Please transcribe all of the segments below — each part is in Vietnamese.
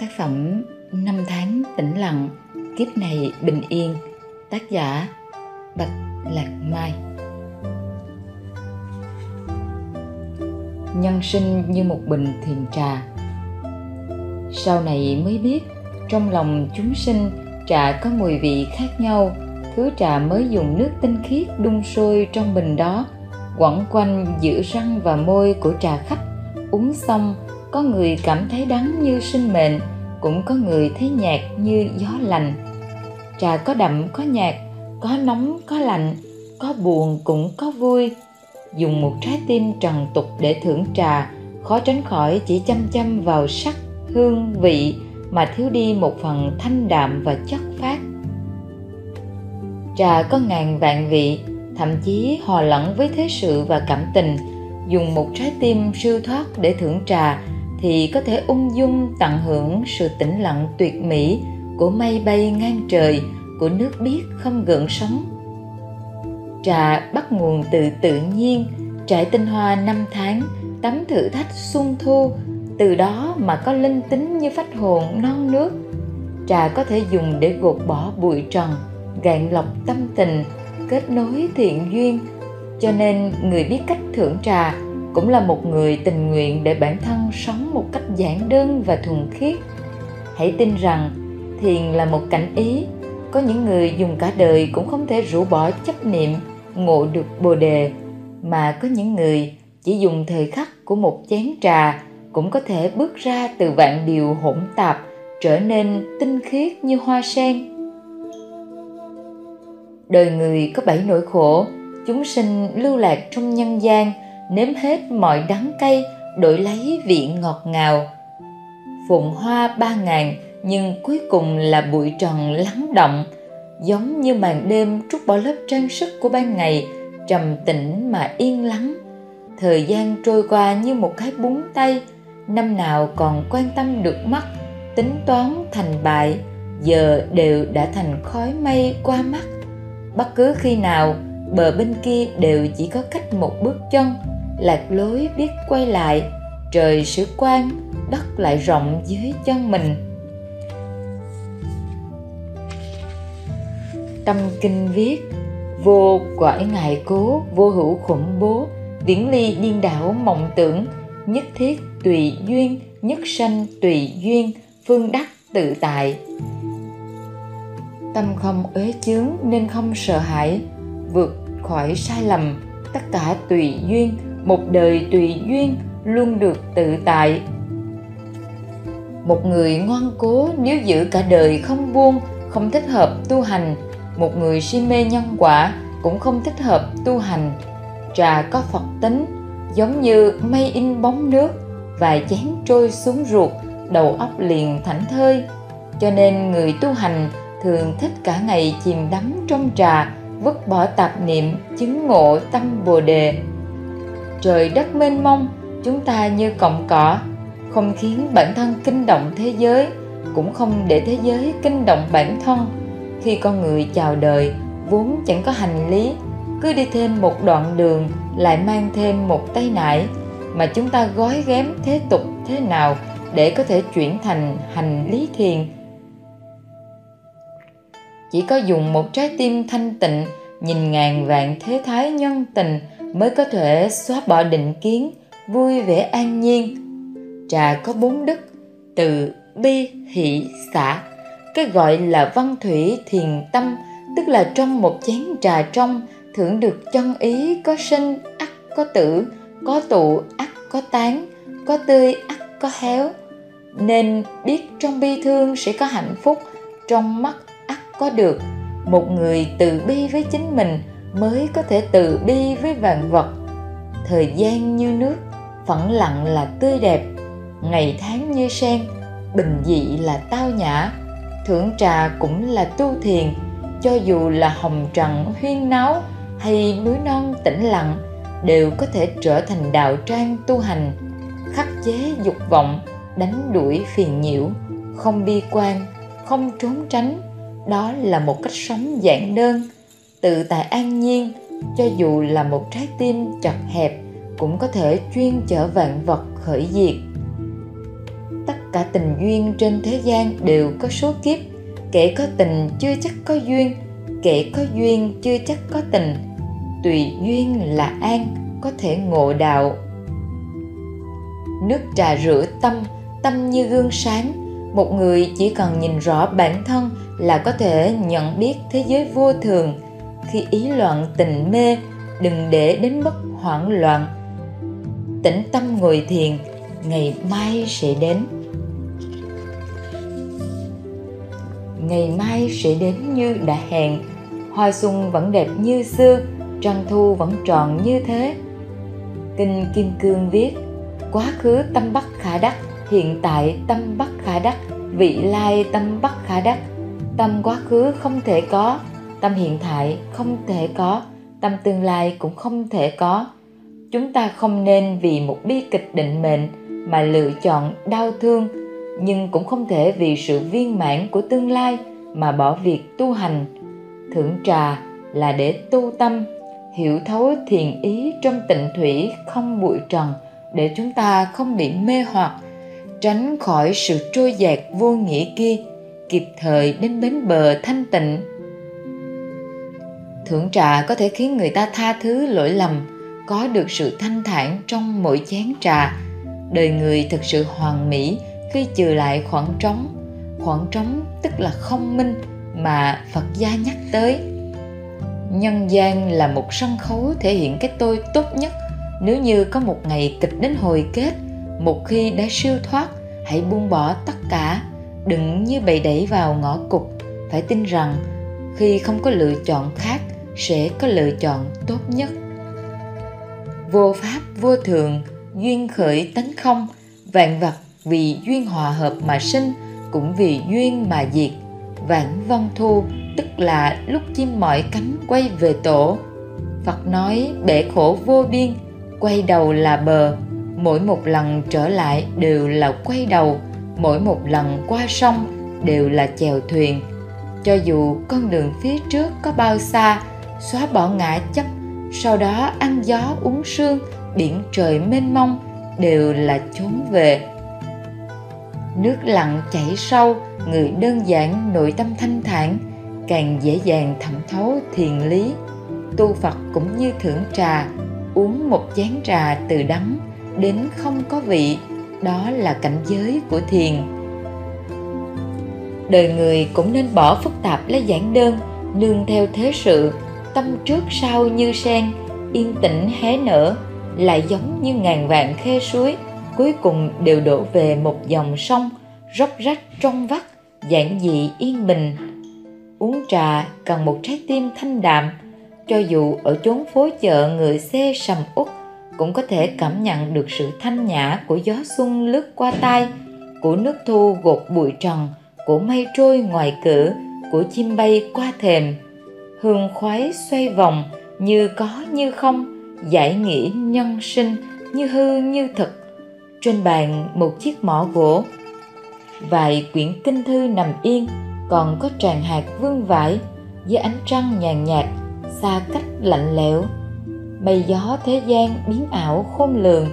Tác phẩm Năm tháng tĩnh lặng, kiếp này bình yên Tác giả Bạch Lạc Mai. Nhân sinh như một bình thiền trà. Sau này mới biết Trong lòng chúng sinh trà có mùi vị khác nhau. Thứ trà mới dùng nước tinh khiết đun sôi trong bình đó Quẩn quanh giữa răng và môi của trà khách. Uống xong có người cảm thấy đắng như sinh mệnh cũng có người thấy nhạt như gió lành. Trà có đậm, có nhạt, có nóng, có lạnh, có buồn cũng có vui. Dùng một trái tim trần tục để thưởng trà, khó tránh khỏi chỉ chăm chăm vào sắc, hương, vị mà thiếu đi một phần thanh đạm và chất phát. Trà có ngàn vạn vị, thậm chí hòa lẫn với thế sự và cảm tình. Dùng một trái tim siêu thoát để thưởng trà thì có thể ung dung tận hưởng sự tĩnh lặng tuyệt mỹ của mây bay ngang trời, của nước biếc không gợn sóng. Trà bắt nguồn từ tự nhiên, trải tinh hoa năm tháng, tắm thử thách xuân thu. Từ đó mà có linh tính như phách hồn non nước. Trà có thể dùng để gột bỏ bụi trần, gạn lọc tâm tình, kết nối thiện duyên. Cho nên người biết cách thưởng trà cũng là một người tình nguyện để bản thân sống một cách giản đơn và thuần khiết. Hãy tin rằng, thiền là một cảnh ý. Có những người dùng cả đời cũng không thể rũ bỏ chấp niệm, ngộ được bồ đề, mà có những người chỉ dùng thời khắc của một chén trà cũng có thể bước ra từ vạn điều hỗn tạp, trở nên tinh khiết như hoa sen. Đời người có bảy nỗi khổ, chúng sinh lưu lạc trong nhân gian nếm hết mọi đắng cay, đổi lấy vị ngọt ngào. Phụng hoa ba ngàn, nhưng cuối cùng là bụi trần lắng động, giống như màn đêm trút bỏ lớp trang sức của ban ngày, trầm tĩnh mà yên lắng. Thời gian trôi qua như một cái búng tay, năm nào còn quan tâm được mắt, tính toán thành bại, giờ đều đã thành khói mây qua mắt. Bất cứ khi nào, bờ bên kia đều chỉ có cách một bước chân lạc lối biết quay lại. Trời sử quan, đất lại rộng dưới chân mình. Tâm kinh viết, vô quải ngại cố, vô hữu khủng bố viễn ly điên đảo mộng tưởng, nhất thiết tùy duyên, nhất sanh tùy duyên, phương đắc tự tại. Tâm không uế chướng nên không sợ hãi, vượt khỏi sai lầm, tất cả tùy duyên một đời tùy duyên luôn được tự tại. Một người ngoan cố nếu giữ cả đời không buông, không thích hợp tu hành. Một người si mê nhân quả cũng không thích hợp tu hành. Trà có phật tính, giống như mây in bóng nước vài chén trôi xuống ruột, đầu óc liền thảnh thơi. Cho nên người tu hành thường thích cả ngày chìm đắm trong trà, vứt bỏ tạp niệm, chứng ngộ tâm bồ đề trời đất mênh mông, chúng ta như cọng cỏ, không khiến bản thân kinh động thế giới, cũng không để thế giới kinh động bản thân. Khi con người chào đời, vốn chẳng có hành lý, cứ đi thêm một đoạn đường lại mang thêm một tay nải, mà chúng ta gói ghém thế tục thế nào để có thể chuyển thành hành lý thiền. Chỉ có dùng một trái tim thanh tịnh, nhìn ngàn vạn thế thái nhân tình mới có thể xóa bỏ định kiến, vui vẻ an nhiên. Trà có bốn đức, từ bi, hỷ, xả. Cái gọi là văn thủy thiền tâm, tức là trong một chén trà trong, thưởng được chân ý có sinh, ắt có tử, có tụ, ắt có tán, có tươi, ắt có héo. Nên biết trong bi thương sẽ có hạnh phúc, trong mắt ắt có được. Một người từ bi với chính mình mới có thể từ bi với vạn vật. Thời gian như nước, phẳng lặng là tươi đẹp. Ngày tháng như sen, bình dị là tao nhã. Thưởng trà cũng là tu thiền, cho dù là hồng trần, huyên náo hay núi non tĩnh lặng, đều có thể trở thành đạo trang tu hành, khắc chế dục vọng, đánh đuổi phiền nhiễu, không bi quan, không trốn tránh. Đó là một cách sống giản đơn tự tại an nhiên, cho dù là một trái tim chật hẹp, cũng có thể chuyên chở vạn vật khởi diệt. Tất cả tình duyên trên thế gian đều có số kiếp, kể có tình chưa chắc có duyên, kể có duyên chưa chắc có tình. Tùy duyên là an, có thể ngộ đạo. Nước trà rửa tâm tâm như gương sáng. Một người chỉ cần nhìn rõ bản thân là có thể nhận biết thế giới vô thường khi ý loạn tình mê, đừng để đến mức hoảng loạn. Tĩnh tâm ngồi thiền, ngày mai sẽ đến. Ngày mai sẽ đến như đã hẹn, hoa xuân vẫn đẹp như xưa, trăng thu vẫn tròn như thế. Kinh kim cương viết, quá khứ tâm bất khả đắc, hiện tại tâm bất khả đắc, vị lai tâm bất khả đắc. Tâm quá khứ không thể có tâm hiện tại không thể có, tâm tương lai cũng không thể có. Chúng ta không nên vì một bi kịch định mệnh mà lựa chọn đau thương, nhưng cũng không thể vì sự viên mãn của tương lai mà bỏ việc tu hành. Thưởng trà là để tu tâm, hiểu thấu thiền ý trong tịnh thủy không bụi trần để chúng ta không bị mê hoặc, tránh khỏi sự trôi dạt vô nghĩa kia, kịp thời đến bến bờ thanh tịnh thưởng trà có thể khiến người ta tha thứ lỗi lầm, có được sự thanh thản trong mỗi chén trà. Đời người thực sự hoàn mỹ khi trừ lại khoảng trống. Khoảng trống tức là không minh mà phật gia nhắc tới. Nhân gian là một sân khấu thể hiện cái tôi tốt nhất. Nếu như có một ngày kịch đến hồi kết, một khi đã siêu thoát, hãy buông bỏ tất cả. Đừng như bị đẩy vào ngõ cụt. Phải tin rằng, khi không có lựa chọn khác sẽ có lựa chọn tốt nhất. Vô pháp, vô thường, duyên khởi, tánh không, vạn vật vì duyên hòa hợp mà sinh, cũng vì duyên mà diệt. Vãng văn thu, tức là lúc chim mỏi cánh quay về tổ. Phật nói, bể khổ vô biên, quay đầu là bờ. Mỗi một lần trở lại đều là quay đầu, mỗi một lần qua sông đều là chèo thuyền. Cho dù con đường phía trước có bao xa xóa bỏ ngã chấp, sau đó ăn gió uống sương, biển trời mênh mông đều là trốn về. Nước lặng chảy sâu, người đơn giản nội tâm thanh thản, càng dễ dàng thẩm thấu thiền lý. Tu phật cũng như thưởng trà, uống một chén trà từ đắng đến không có vị, đó là cảnh giới của thiền. Đời người cũng nên bỏ phức tạp lấy giản đơn, nương theo thế sự tâm trước sau như sen, yên tĩnh hé nở, lại giống như ngàn vạn khe suối, cuối cùng đều đổ về một dòng sông, róc rách trong vắt, giản dị yên bình. Uống trà cần một trái tim thanh đạm, cho dù ở chốn phố chợ người xe sầm uất cũng có thể cảm nhận được sự thanh nhã của gió xuân lướt qua tai, của nước thu gột bụi trần, của mây trôi ngoài cửa, của chim bay qua thềm hương khoái xoay vòng, như có như không, giải nghĩa nhân sinh, như hư như thực. Trên bàn một chiếc mỏ gỗ, vài quyển kinh thư nằm yên, còn có tràn hạt vương vãi với ánh trăng nhàn nhạt, xa cách lạnh lẽo. Mây gió thế gian biến ảo khôn lường.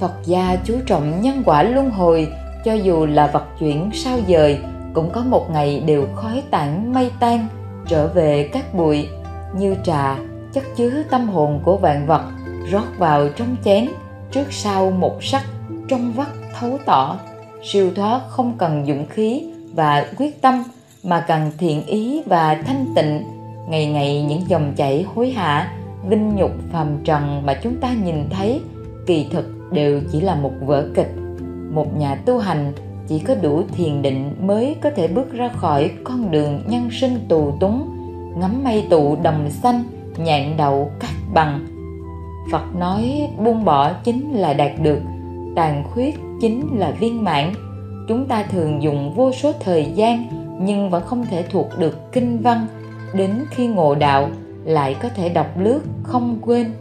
Phật gia chú trọng nhân quả luân hồi, cho dù là vật chuyển sao dời, cũng có một ngày đều khói tản mây tan trở về các bụi như trà, chất chứa tâm hồn của vạn vật, rót vào trong chén trước sau một sắc trong vắt thấu tỏ. Siêu thoát không cần dũng khí và quyết tâm, mà cần thiện ý và thanh tịnh. Ngày ngày những dòng chảy hối hả, vinh nhục phàm trần mà chúng ta nhìn thấy, kỳ thực đều chỉ là một vở kịch, một nhà tu hành chỉ có đủ thiền định mới có thể bước ra khỏi con đường nhân sinh tù túng, ngắm mây tụ đồng xanh, nhạn đậu cắt bằng. Phật nói buông bỏ chính là đạt được, tàn khuyết chính là viên mãn. Chúng ta thường dùng vô số thời gian nhưng vẫn không thể thuộc được kinh văn. Đến khi ngộ đạo, lại có thể đọc lướt không quên.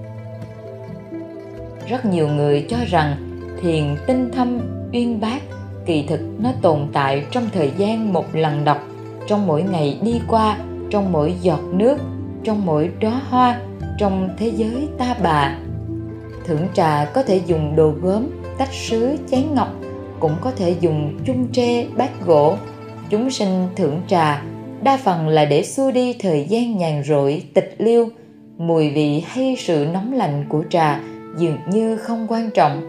Rất nhiều người cho rằng thiền tinh thâm uyên bác kỳ thực, nó tồn tại trong thời gian một lần đọc, trong mỗi ngày đi qua, trong mỗi giọt nước, trong mỗi đóa hoa, trong thế giới ta bà. Thưởng trà có thể dùng đồ gốm, tách sứ, chén ngọc, cũng có thể dùng chung tre, bát gỗ. Chúng sinh thưởng trà, đa phần là để xua đi thời gian nhàn rỗi, tịch liêu. Mùi vị hay sự nóng lạnh của trà dường như không quan trọng.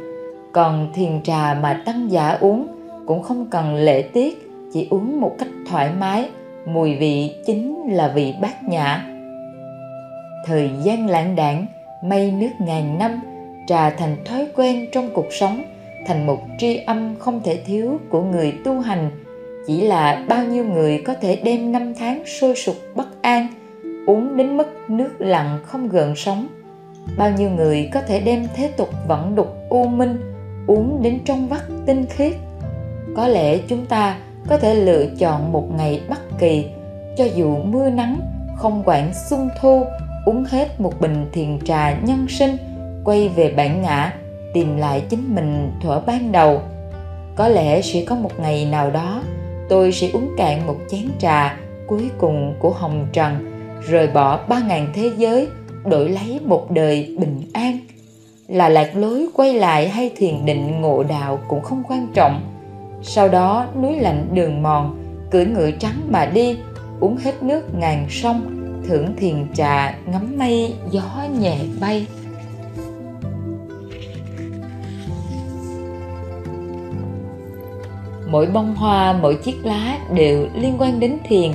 Còn thiền trà mà tăng giả uống cũng không cần lễ tiết, chỉ uống một cách thoải mái, mùi vị chính là vị bát nhã. Thời gian lãng đảng mây nước ngàn năm, trà thành thói quen trong cuộc sống, thành một tri âm không thể thiếu của người tu hành. Chỉ là bao nhiêu người có thể đem năm tháng sôi sục bất an, uống đến mức nước lặng không gợn sóng. Bao nhiêu người có thể đem thế tục vẫn đục u minh, uống đến trong vắt tinh khiết có lẽ chúng ta có thể lựa chọn một ngày bất kỳ, cho dù mưa nắng, không quản xuân thu, uống hết một bình thiền trà nhân sinh, quay về bản ngã, tìm lại chính mình thuở ban đầu. Có lẽ sẽ có một ngày nào đó, tôi sẽ uống cạn một chén trà cuối cùng của hồng trần, rời bỏ ba ngàn thế giới, đổi lấy một đời bình an. Là lạc lối quay lại hay thiền định ngộ đạo cũng không quan trọng sau đó, núi lạnh đường mòn cưỡi ngựa trắng mà đi, uống hết nước ngàn sông, thưởng thiền trà, ngắm mây, gió nhẹ bay. Mỗi bông hoa, mỗi chiếc lá đều liên quan đến thiền.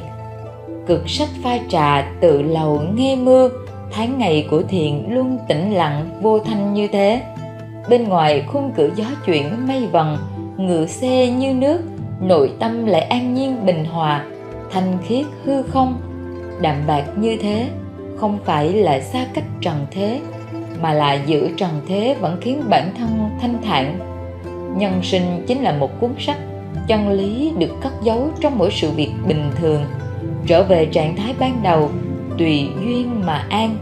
Cực sách pha trà tự lầu nghe mưa, tháng ngày của thiền luôn tĩnh lặng, vô thanh như thế. Bên ngoài khung cửa gió chuyển mây vần ngựa xe như nước, nội tâm lại an nhiên, bình hòa, thanh khiết, hư không. Đạm bạc như thế, không phải là xa cách trần thế, mà là giữ trần thế vẫn khiến bản thân thanh thản. Nhân sinh chính là một cuốn sách, chân lý được cất giấu trong mỗi sự việc bình thường, trở về trạng thái ban đầu, tùy duyên mà an.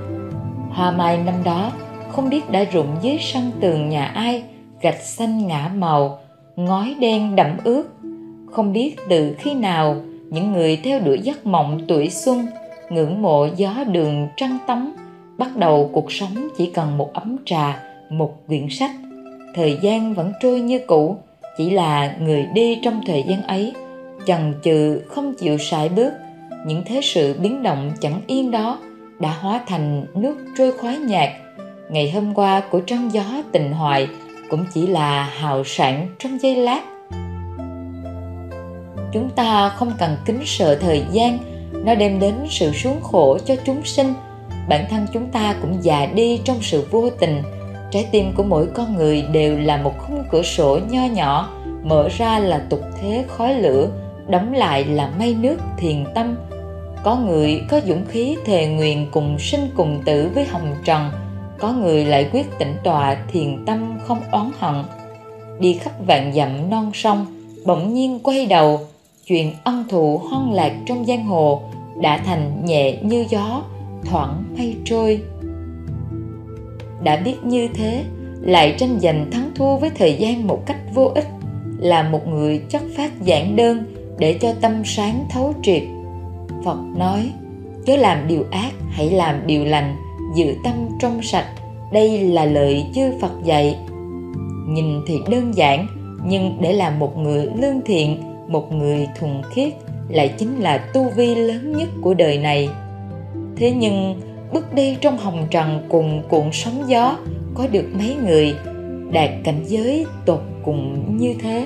Hoa mai năm đó, không biết đã rụng dưới sân tường nhà ai, gạch xanh ngã màu ngói đen đậm ướt. Không biết từ khi nào, những người theo đuổi giấc mộng tuổi xuân, ngưỡng mộ gió đường trăng tống bắt đầu cuộc sống chỉ cần một ấm trà, một quyển sách. Thời gian vẫn trôi như cũ, chỉ là người đi trong thời gian ấy, chần chừ, không chịu sải bước. Những thế sự biến động chẳng yên đó đã hóa thành nước trôi khoái nhạt ngày hôm qua của trăng gió tình hoài cũng chỉ là hào sản trong giây lát. Chúng ta không cần kính sợ thời gian, nó đem đến sự xuống khổ cho chúng sinh. Bản thân chúng ta cũng già đi trong sự vô tình. Trái tim của mỗi con người đều là một khung cửa sổ nho nhỏ, mở ra là tục thế khói lửa, đóng lại là mây nước thiền tâm. Có người có dũng khí thề nguyện cùng sinh cùng tử với hồng trần có người lại quyết tĩnh tọa, thiền tâm không oán hận. Đi khắp vạn dặm non sông, bỗng nhiên quay đầu. Chuyện ân thụ hoang lạc trong giang hồ đã thành nhẹ như gió, thoảng mây trôi. Đã biết như thế, lại tranh giành thắng thua với thời gian một cách vô ích, là một người chất phát giản đơn để cho tâm sáng thấu triệt. Phật nói, chớ làm điều ác, hãy làm điều lành giữ tâm trong sạch. Đây là lời chư phật dạy. Nhìn thì đơn giản, nhưng để làm một người lương thiện, một người thuần khiết, lại chính là tu vi lớn nhất của đời này. Thế nhưng, bước đi trong hồng trần cùng cuộn sóng gió, có được mấy người? Đạt cảnh giới tột cùng như thế.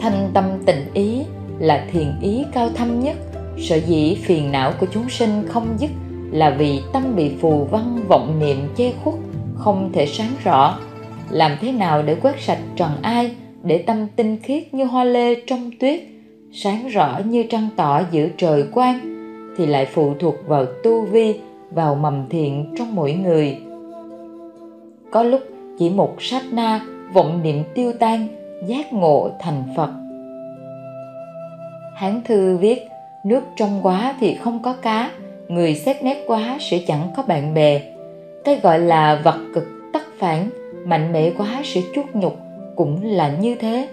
Thanh tâm tịnh ý là thiền ý cao thâm nhất sở dĩ phiền não của chúng sinh không dứt là vì tâm bị phù văn vọng niệm che khuất, không thể sáng rõ. Làm thế nào để quét sạch trần ai, để tâm tinh khiết như hoa lê trong tuyết, sáng rõ như trăng tỏ giữa trời quang, thì lại phụ thuộc vào tu vi, vào mầm thiện trong mỗi người. Có lúc chỉ một sát na, vọng niệm tiêu tan, giác ngộ thành phật. Hán thư viết nước trong quá thì không có cá, người xét nét quá sẽ chẳng có bạn bè. Cái gọi là vật cực tất phản, mạnh mẽ quá sẽ chuốc nhục, cũng là như thế.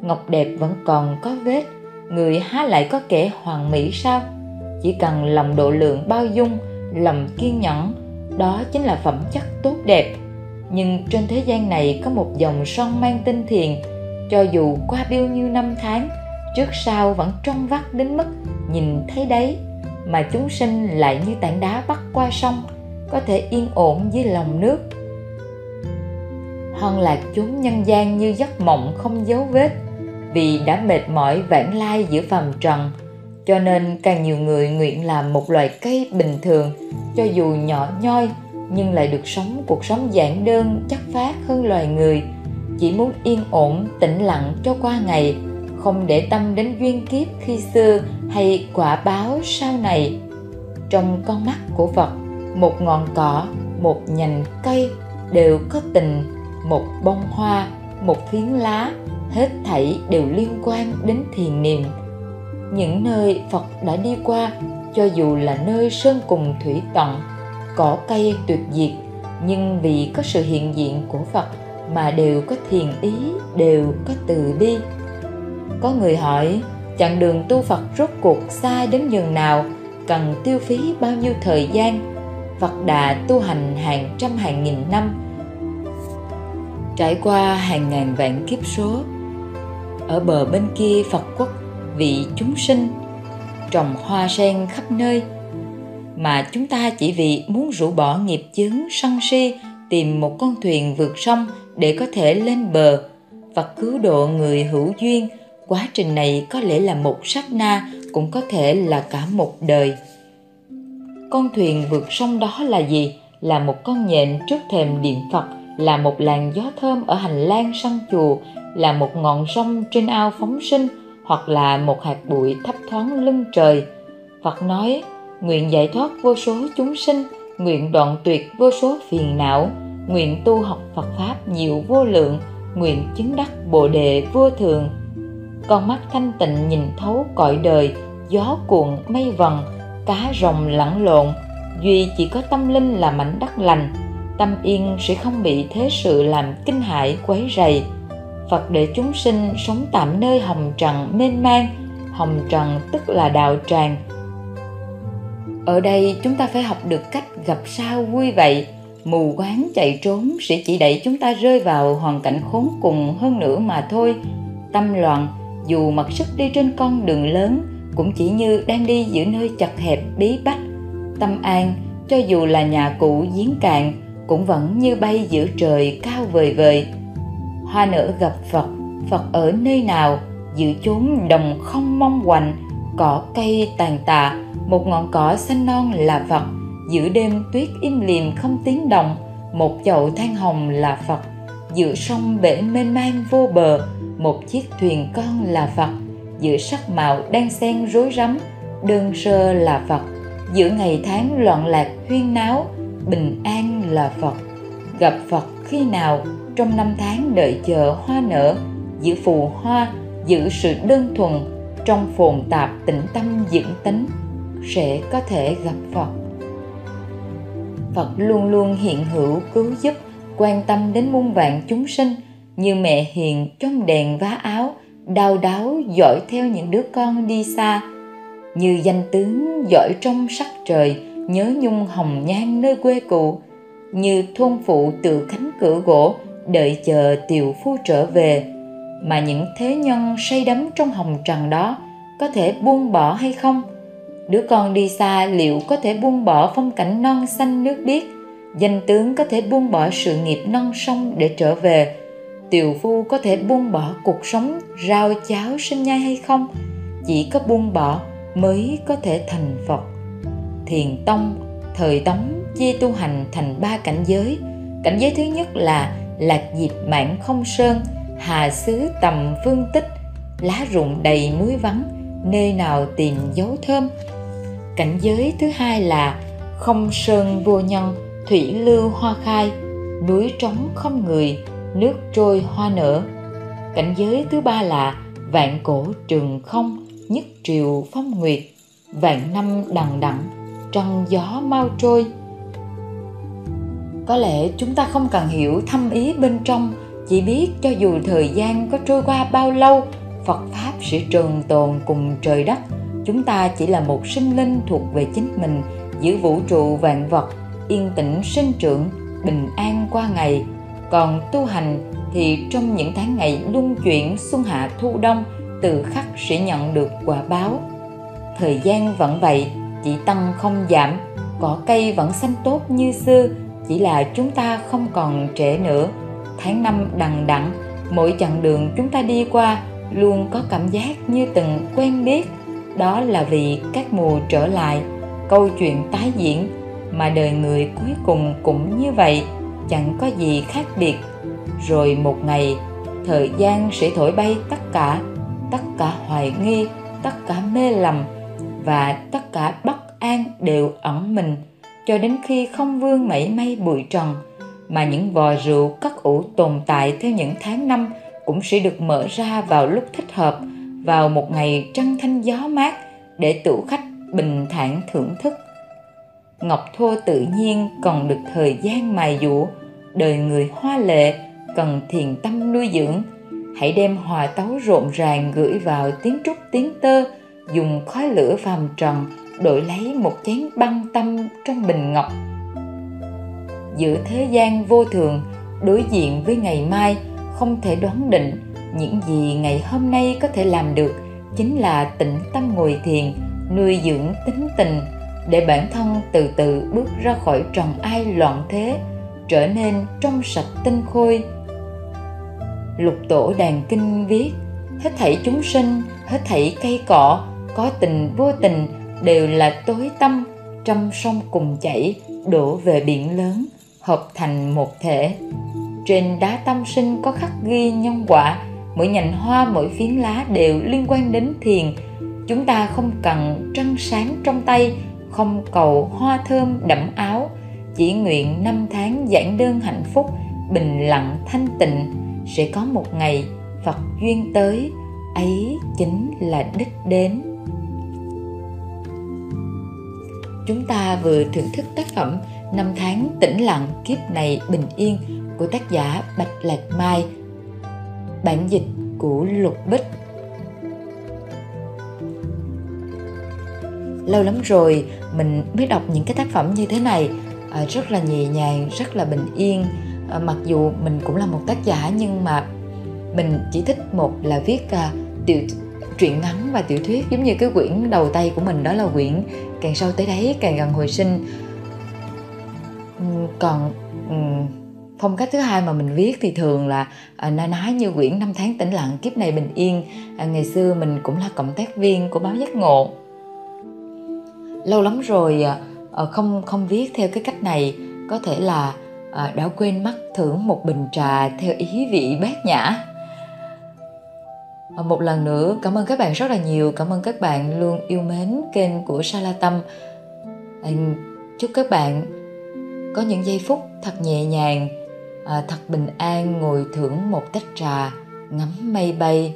Ngọc đẹp vẫn còn có vết, người há lại có kẻ hoàn mỹ sao? Chỉ cần lòng độ lượng bao dung, lòng kiên nhẫn, đó chính là phẩm chất tốt đẹp. Nhưng trên thế gian này có một dòng sông mang tinh thiền, cho dù qua bao nhiêu năm tháng, trước sau vẫn trong vắt đến mức nhìn thấy đấy, mà chúng sinh lại như tảng đá bắt qua sông, có thể yên ổn dưới lòng nước. Hơn là chúng nhân gian như giấc mộng không dấu vết, vì đã mệt mỏi vãng lai giữa phàm trần, cho nên càng nhiều người nguyện làm một loài cây bình thường, cho dù nhỏ nhoi, nhưng lại được sống cuộc sống giản đơn, chất phát hơn loài người. Chỉ muốn yên ổn, tĩnh lặng cho qua ngày không để tâm đến duyên kiếp khi xưa hay quả báo sau này. Trong con mắt của phật, một ngọn cỏ, một nhành cây đều có tình, một bông hoa, một phiến lá, hết thảy đều liên quan đến thiền niệm. Những nơi phật đã đi qua, cho dù là nơi sơn cùng thủy tận, cỏ cây tuyệt diệt, nhưng vì có sự hiện diện của phật mà đều có thiền ý, đều có từ bi có người hỏi, chặng đường tu phật rốt cuộc xa đến nhường nào? Cần tiêu phí bao nhiêu thời gian? Phật đã tu hành hàng trăm hàng nghìn năm. Trải qua hàng ngàn vạn kiếp số, ở bờ bên kia phật quốc, vị chúng sinh trồng hoa sen khắp nơi. Mà chúng ta chỉ vì muốn rũ bỏ nghiệp chướng, sân si, tìm một con thuyền vượt sông để có thể lên bờ và cứu độ người hữu duyên quá trình này có lẽ là một sát na, cũng có thể là cả một đời. Con thuyền vượt sông đó là gì? Là một con nhện trước thềm điện phật, là một làn gió thơm ở hành lang sân chùa, là một ngọn sông trên ao phóng sinh, hoặc là một hạt bụi thấp thoáng lưng trời. Phật nói, nguyện giải thoát vô số chúng sinh, nguyện đoạn tuyệt vô số phiền não, nguyện tu học phật pháp nhiều vô lượng, nguyện chứng đắc bồ đề vô thường con mắt thanh tịnh nhìn thấu cõi đời, gió cuộn, mây vần, cá rồng lẫn lộn. Duy chỉ có tâm linh là mảnh đất lành, tâm yên sẽ không bị thế sự làm kinh hại quấy rầy. Phật để chúng sinh sống tạm nơi hồng trần mênh mang, hồng trần tức là đạo tràng. Ở đây chúng ta phải học được cách gặp sao vui vậy. Mù quáng chạy trốn sẽ chỉ đẩy chúng ta rơi vào hoàn cảnh khốn cùng hơn nữa mà thôi. Tâm loạn dù mặc sức đi trên con đường lớn, cũng chỉ như đang đi giữa nơi chật hẹp, bí bách. Tâm an, cho dù là nhà cũ giếng cạn, cũng vẫn như bay giữa trời cao vời vời. Hoa nở gặp phật phật ở nơi nào giữa chốn đồng không mong quạnh cỏ cây tàn tạ, một ngọn cỏ xanh non là phật. Giữa đêm tuyết im lìm không tiếng động, một chậu than hồng là phật. Giữa sông bể mênh mang vô bờ một chiếc thuyền con là phật giữa sắc màu đang xen rối rắm. Đơn sơ là phật giữa ngày tháng loạn lạc huyên náo, bình an là phật gặp phật khi nào, trong năm tháng đợi chờ hoa nở giữ phù hoa giữ sự đơn thuần, trong phồn tạp tĩnh tâm dưỡng tính sẽ có thể gặp phật phật luôn luôn hiện hữu cứu giúp, quan tâm đến muôn vạn chúng sinh như mẹ hiền trong đèn vá áo, đau đáo dõi theo những đứa con đi xa. Như danh tướng dõi trong sắc trời, nhớ nhung hồng nhan nơi quê cụ như thôn phụ tự cánh cửa gỗ, đợi chờ tiều phu trở về. Mà những thế nhân say đắm trong hồng trần đó, có thể buông bỏ hay không? Đứa con đi xa liệu có thể buông bỏ phong cảnh non xanh nước biếc? Danh tướng có thể buông bỏ sự nghiệp non sông để trở về tiều phu có thể buông bỏ cuộc sống rau cháo sinh nhai hay không? Chỉ có buông bỏ mới có thể thành phật. Thiền tông, thời tống chia tu hành thành ba cảnh giới. Cảnh giới thứ nhất là lạc diệp mãn không sơn, hà xứ tầm phương tích, lá rụng đầy muối vắng, nơi nào tìm dấu thơm. Cảnh giới thứ hai là không sơn vô nhân, thủy lưu hoa khai, núi trống không người nước trôi hoa nở. Cảnh giới thứ ba là vạn cổ trường không nhất triều phong nguyệt, vạn năm đằng đẵng, trăng gió mau trôi. Có lẽ chúng ta không cần hiểu thâm ý bên trong, chỉ biết cho dù thời gian có trôi qua bao lâu, phật pháp sẽ trường tồn cùng trời đất. Chúng ta chỉ là một sinh linh thuộc về chính mình, giữ vũ trụ vạn vật, yên tĩnh sinh trưởng, bình an qua ngày còn tu hành thì trong những tháng ngày luân chuyển xuân hạ thu đông tự khắc sẽ nhận được quả báo. Thời gian vẫn vậy, chỉ tăng không giảm, cỏ cây vẫn xanh tốt như xưa, chỉ là chúng ta không còn trẻ nữa. Tháng năm đằng đẵng, mỗi chặng đường chúng ta đi qua luôn có cảm giác như từng quen biết. Đó là vì các mùa trở lại, câu chuyện tái diễn mà đời người cuối cùng cũng như vậy chẳng có gì khác biệt. Rồi một ngày, thời gian sẽ thổi bay tất cả tất cả hoài nghi, tất cả mê lầm và tất cả bất an đều ẩn mình, cho đến khi không vương mảy may bụi trần, mà những vò rượu cất ủ tồn tại theo những tháng năm cũng sẽ được mở ra vào lúc thích hợp, vào một ngày trăng thanh gió mát để tủ khách bình thản thưởng thức ngọc thô tự nhiên còn được thời gian mài dũa đời người hoa lệ, cần thiền tâm nuôi dưỡng. Hãy đem hòa tấu rộn ràng gửi vào tiếng trúc tiếng tơ, dùng khói lửa phàm trần đổi lấy một chén băng tâm trong bình ngọc. Giữa thế gian vô thường, đối diện với ngày mai, không thể đoán định những gì ngày hôm nay có thể làm được, chính là tĩnh tâm ngồi thiền, nuôi dưỡng tính tình để bản thân từ từ bước ra khỏi trần ai loạn thế, trở nên trong sạch tinh khôi. Lục tổ đàn kinh viết, hết thảy chúng sinh, hết thảy cây cỏ có tình vô tình đều là tối tâm trong sông cùng chảy, đổ về biển lớn, hợp thành một thể. Trên đá tâm sinh có khắc ghi nhân quả, mỗi nhành hoa, mỗi phiến lá đều liên quan đến thiền. Chúng ta không cần trăng sáng trong tay không cầu hoa thơm đẫm áo, chỉ nguyện năm tháng giản đơn hạnh phúc, bình lặng thanh tịnh. Sẽ có một ngày phật duyên tới, ấy chính là đích đến. Chúng ta vừa thưởng thức tác phẩm năm tháng tĩnh lặng kiếp này bình yên của tác giả bạch lạc mai. Bản dịch của lục bích. Lâu lắm rồi mình mới đọc những cái tác phẩm như thế này. À, rất là nhẹ nhàng rất là bình yên. À, mặc dù mình cũng là một tác giả nhưng mà mình chỉ thích một là viết à, tiểu truyện ngắn và tiểu thuyết giống như cái quyển đầu tay của mình đó là quyển càng sâu tới đấy càng gần hồi sinh. Ừ, còn ừ, phong cách thứ hai mà mình viết thì thường là à, na ná như quyển năm tháng tĩnh lặng kiếp này bình yên. À, ngày xưa mình cũng là cộng tác viên của báo giác ngộ lâu lắm rồi ờ, ờ, không không viết theo cái cách này. Có thể là ờ, đã quên mất thưởng một bình trà theo ý vị bát nhã. Một lần nữa, cảm ơn các bạn rất là nhiều. Cảm ơn các bạn luôn yêu mến kênh của Sa La Tâm chúc các bạn có những giây phút thật nhẹ nhàng thật bình an, ngồi thưởng một tách trà ngắm mây bay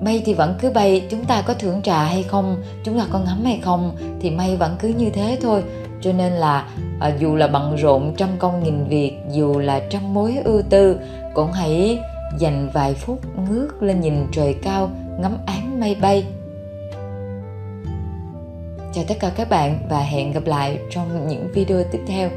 mây thì vẫn cứ bay chúng ta có thưởng trà hay không chúng ta có ngắm hay không thì mây vẫn cứ như thế thôi. Cho nên là à, dù là bận rộn trăm công nghìn việc dù là trăm mối ưu tư cũng hãy dành vài phút ngước lên nhìn trời cao ngắm áng mây bay. Chào tất cả các bạn và hẹn gặp lại trong những video tiếp theo.